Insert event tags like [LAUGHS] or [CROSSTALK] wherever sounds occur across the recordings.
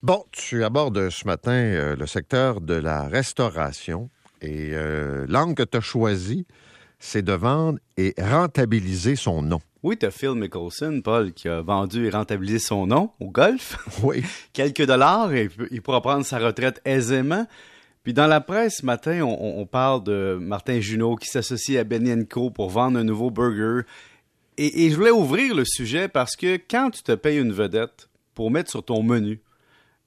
Bon, tu abordes ce matin euh, le secteur de la restauration et euh, l'angle que tu as choisi, c'est de vendre et rentabiliser son nom. Oui, tu as Phil Mickelson, Paul, qui a vendu et rentabilisé son nom au golf. [LAUGHS] Oui. [LAUGHS] Quelques dollars et il pourra prendre sa retraite aisément. Puis dans la presse ce matin, on, on parle de Martin Junot qui s'associe à Benny Co pour vendre un nouveau burger. Et, et je voulais ouvrir le sujet parce que quand tu te payes une vedette pour mettre sur ton menu,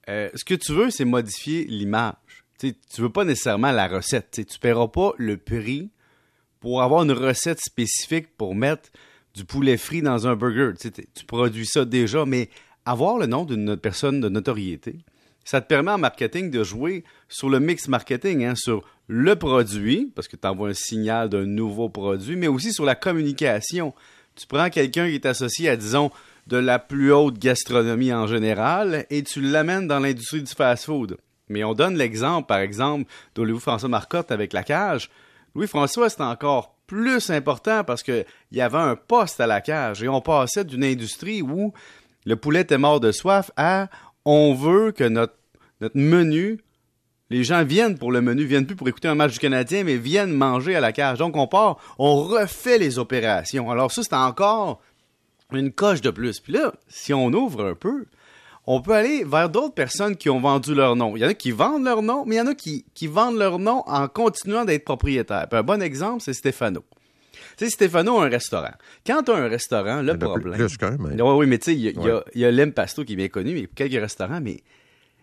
euh, ce que tu veux, c'est modifier l'image. Tu ne veux pas nécessairement la recette. Tu ne paieras pas le prix pour avoir une recette spécifique pour mettre du poulet frit dans un burger. Tu produis ça déjà, mais avoir le nom d'une personne de notoriété, ça te permet en marketing de jouer sur le mix marketing, hein, sur le produit, parce que tu envoies un signal d'un nouveau produit, mais aussi sur la communication. Tu prends quelqu'un qui est associé à, disons, de la plus haute gastronomie en général et tu l'amènes dans l'industrie du fast-food. Mais on donne l'exemple, par exemple, de Louis-François Marcotte avec la cage. Louis-François, c'est encore plus important parce qu'il y avait un poste à la cage et on passait d'une industrie où le poulet était mort de soif à on veut que notre, notre menu, les gens viennent pour le menu, viennent plus pour écouter un match du Canadien, mais viennent manger à la cage. Donc on part, on refait les opérations. Alors ça, c'est encore une coche de plus. Puis là, si on ouvre un peu, on peut aller vers d'autres personnes qui ont vendu leur nom. Il y en a qui vendent leur nom, mais il y en a qui, qui vendent leur nom en continuant d'être propriétaires. un bon exemple, c'est Stéphano. Tu sais, Stéphano a un restaurant. Quand tu as un restaurant, le problème. Plus, même. Oui, oui, mais tu sais, il y a, y a l'Impasto qui est bien connu, mais quelques restaurants, mais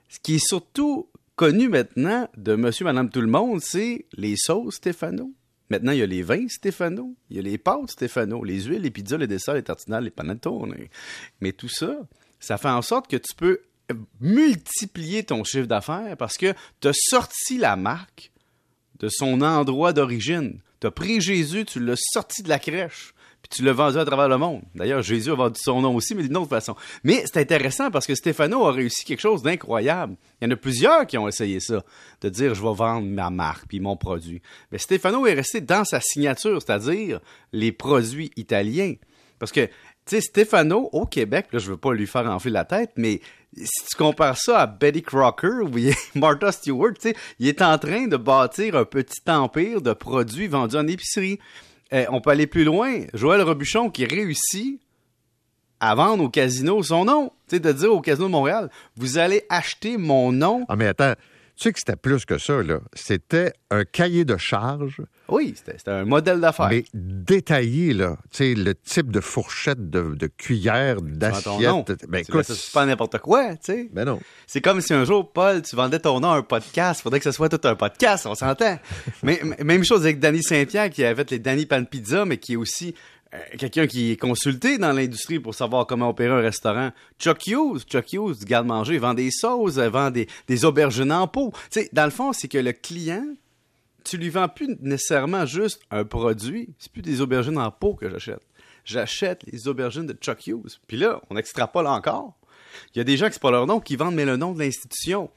ce qui est surtout connu maintenant de monsieur, madame, tout le monde, c'est les sauces Stéphano. Maintenant, il y a les vins Stéphano, il y a les pâtes Stéphano, les huiles, les pizzas, les desserts, les tartinades, les panettones. Mais tout ça, ça fait en sorte que tu peux multiplier ton chiffre d'affaires parce que tu as sorti la marque de son endroit d'origine. Tu as pris Jésus, tu l'as sorti de la crèche puis tu l'as vendu à travers le monde. D'ailleurs, Jésus a vendu son nom aussi, mais d'une autre façon. Mais c'est intéressant parce que Stéphano a réussi quelque chose d'incroyable. Il y en a plusieurs qui ont essayé ça, de dire je vais vendre ma marque puis mon produit. Mais Stéphano est resté dans sa signature, c'est-à-dire les produits italiens. Parce que, tu sais, Stéphano, au Québec, là, je veux pas lui faire enfler la tête, mais si tu compares ça à Betty Crocker ou [LAUGHS] Martha Stewart, tu sais, il est en train de bâtir un petit empire de produits vendus en épicerie. Eh, on peut aller plus loin. Joël Robuchon qui réussit à vendre au casino son nom. Tu sais, de dire au casino de Montréal, vous allez acheter mon nom. Ah, mais attends, tu sais que c'était plus que ça, là. C'était un cahier de charge. Oui, c'était un modèle d'affaires. Mais détaillé, là. Tu sais, le type de fourchette, de, de cuillère, d'assiette. Ben, écoute. C'est pas n'importe quoi, tu sais. Ben non. C'est comme si un jour, Paul, tu vendais ton nom à un podcast. Faudrait que ce soit tout un podcast, on s'entend. [LAUGHS] mais, même chose avec Danny Saint-Pierre, qui avait les Danny Pan Pizza, mais qui est aussi euh, quelqu'un qui est consulté dans l'industrie pour savoir comment opérer un restaurant. Chuck Hughes, Chuck Hughes du garde-manger, vend des sauces, vend des, aubergines en pot. Tu sais, dans le fond, c'est que le client, tu lui vends plus nécessairement juste un produit. C'est plus des aubergines en pot que j'achète. J'achète les aubergines de Chuck Hughes. Puis là, on extrapole encore. Il y a des gens qui c'est pas leur nom, qui vendent mais le nom de l'institution.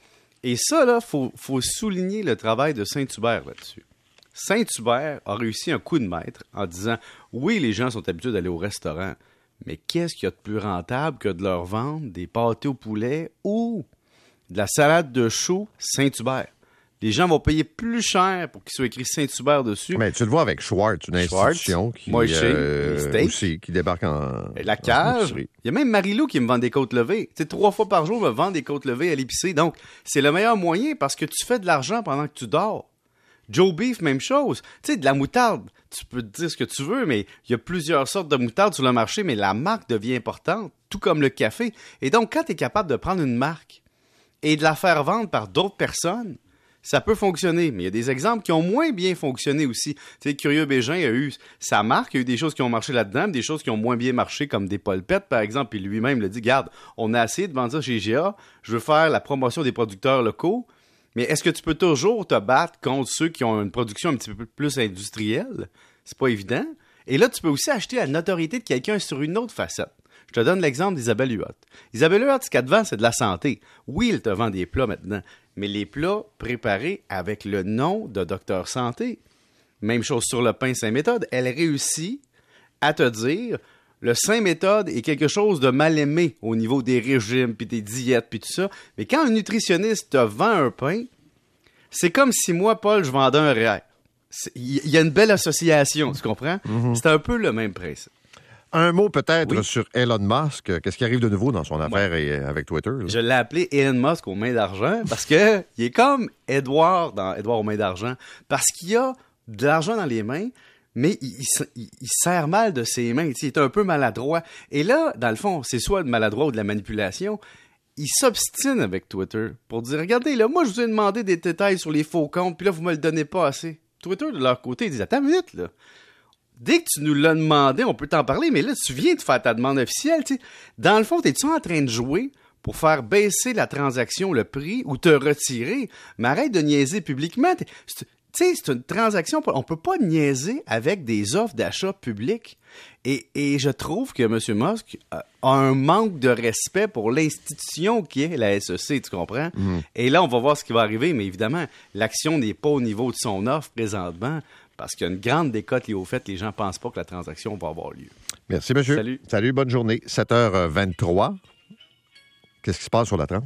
Et ça, là, faut, faut souligner le travail de Saint-Hubert là-dessus. Saint-Hubert a réussi un coup de maître en disant oui, les gens sont habitués d'aller au restaurant, mais qu'est-ce qu'il y a de plus rentable que de leur vendre des pâtés au poulet ou de la salade de choux Saint-Hubert? Les gens vont payer plus cher pour qu'il soit écrit Saint-Hubert dessus. Mais tu le vois avec Schwartz, une institution qui, euh, aussi, qui débarque en. La cage. Il y a même Marilou qui me vend des côtes levées. Tu trois fois par jour, me vend des côtes levées à l'épicerie. Donc, c'est le meilleur moyen parce que tu fais de l'argent pendant que tu dors. Joe Beef, même chose. Tu sais, de la moutarde, tu peux te dire ce que tu veux, mais il y a plusieurs sortes de moutarde sur le marché, mais la marque devient importante, tout comme le café. Et donc, quand tu es capable de prendre une marque et de la faire vendre par d'autres personnes, ça peut fonctionner, mais il y a des exemples qui ont moins bien fonctionné aussi. Tu sais, Curieux Bégin a eu sa marque, il y a eu des choses qui ont marché là-dedans, des choses qui ont moins bien marché, comme des polpettes, par exemple, et lui-même le dit, garde, on a assez de vendre ça chez GA, je veux faire la promotion des producteurs locaux, mais est-ce que tu peux toujours te battre contre ceux qui ont une production un petit peu plus industrielle? C'est pas évident. Et là, tu peux aussi acheter la notoriété de quelqu'un sur une autre facette. Je te donne l'exemple d'Isabelle Huot. Isabelle Huot, ce qu'elle vend, c'est de la santé. Oui, elle te vend des plats maintenant, mais les plats préparés avec le nom de docteur santé. Même chose sur le pain Saint-Méthode. Elle réussit à te dire le saint méthode est quelque chose de mal aimé au niveau des régimes, puis des diètes, puis tout ça. Mais quand un nutritionniste te vend un pain, c'est comme si moi, Paul, je vendais un REER. Il y a une belle association, tu comprends? Mhm. C'est un peu le même principe. Un mot peut-être Oui. sur Elon Musk. Qu'est-ce qui arrive de nouveau dans son affaire et, euh, avec Twitter? là? Je l'ai appelé Elon Musk aux mains d'argent parce que [LAUGHS] il est comme Edward dans Edward aux mains d'argent parce qu'il a de l'argent dans les mains, mais il, il se- il- il serre mal de ses mains. tu Il est un peu maladroit. Et là, dans le fond, c'est soit de maladroit ou de la manipulation. Il s'obstine avec Twitter pour dire Regardez, là, moi, je vous ai demandé des détails sur les faux comptes, puis là, vous me le donnez pas assez. Twitter, de leur côté, ils disent Attends une minute, là. Dès que tu nous l'as demandé, on peut t'en parler, mais là, tu viens de faire ta demande officielle. tu. Dans le fond, es-tu en train de jouer pour faire baisser la transaction, le prix, ou te retirer? Mais arrête de niaiser publiquement. Sais, c'est une transaction, on peut pas niaiser avec des offres d'achat public. Et, et je trouve que M. Musk a a un manque de respect pour l'institution qui est la SEC, tu comprends? Et là, on va voir ce qui va arriver, mais évidemment, l'action n'est pas au niveau de son offre présentement, parce qu'il y a une grande décote liée au fait que les gens pensent pas que la transaction va avoir lieu. Merci, monsieur. Salut. Salut, bonne journée. 7h23. Qu'est-ce qui se passe sur la 30?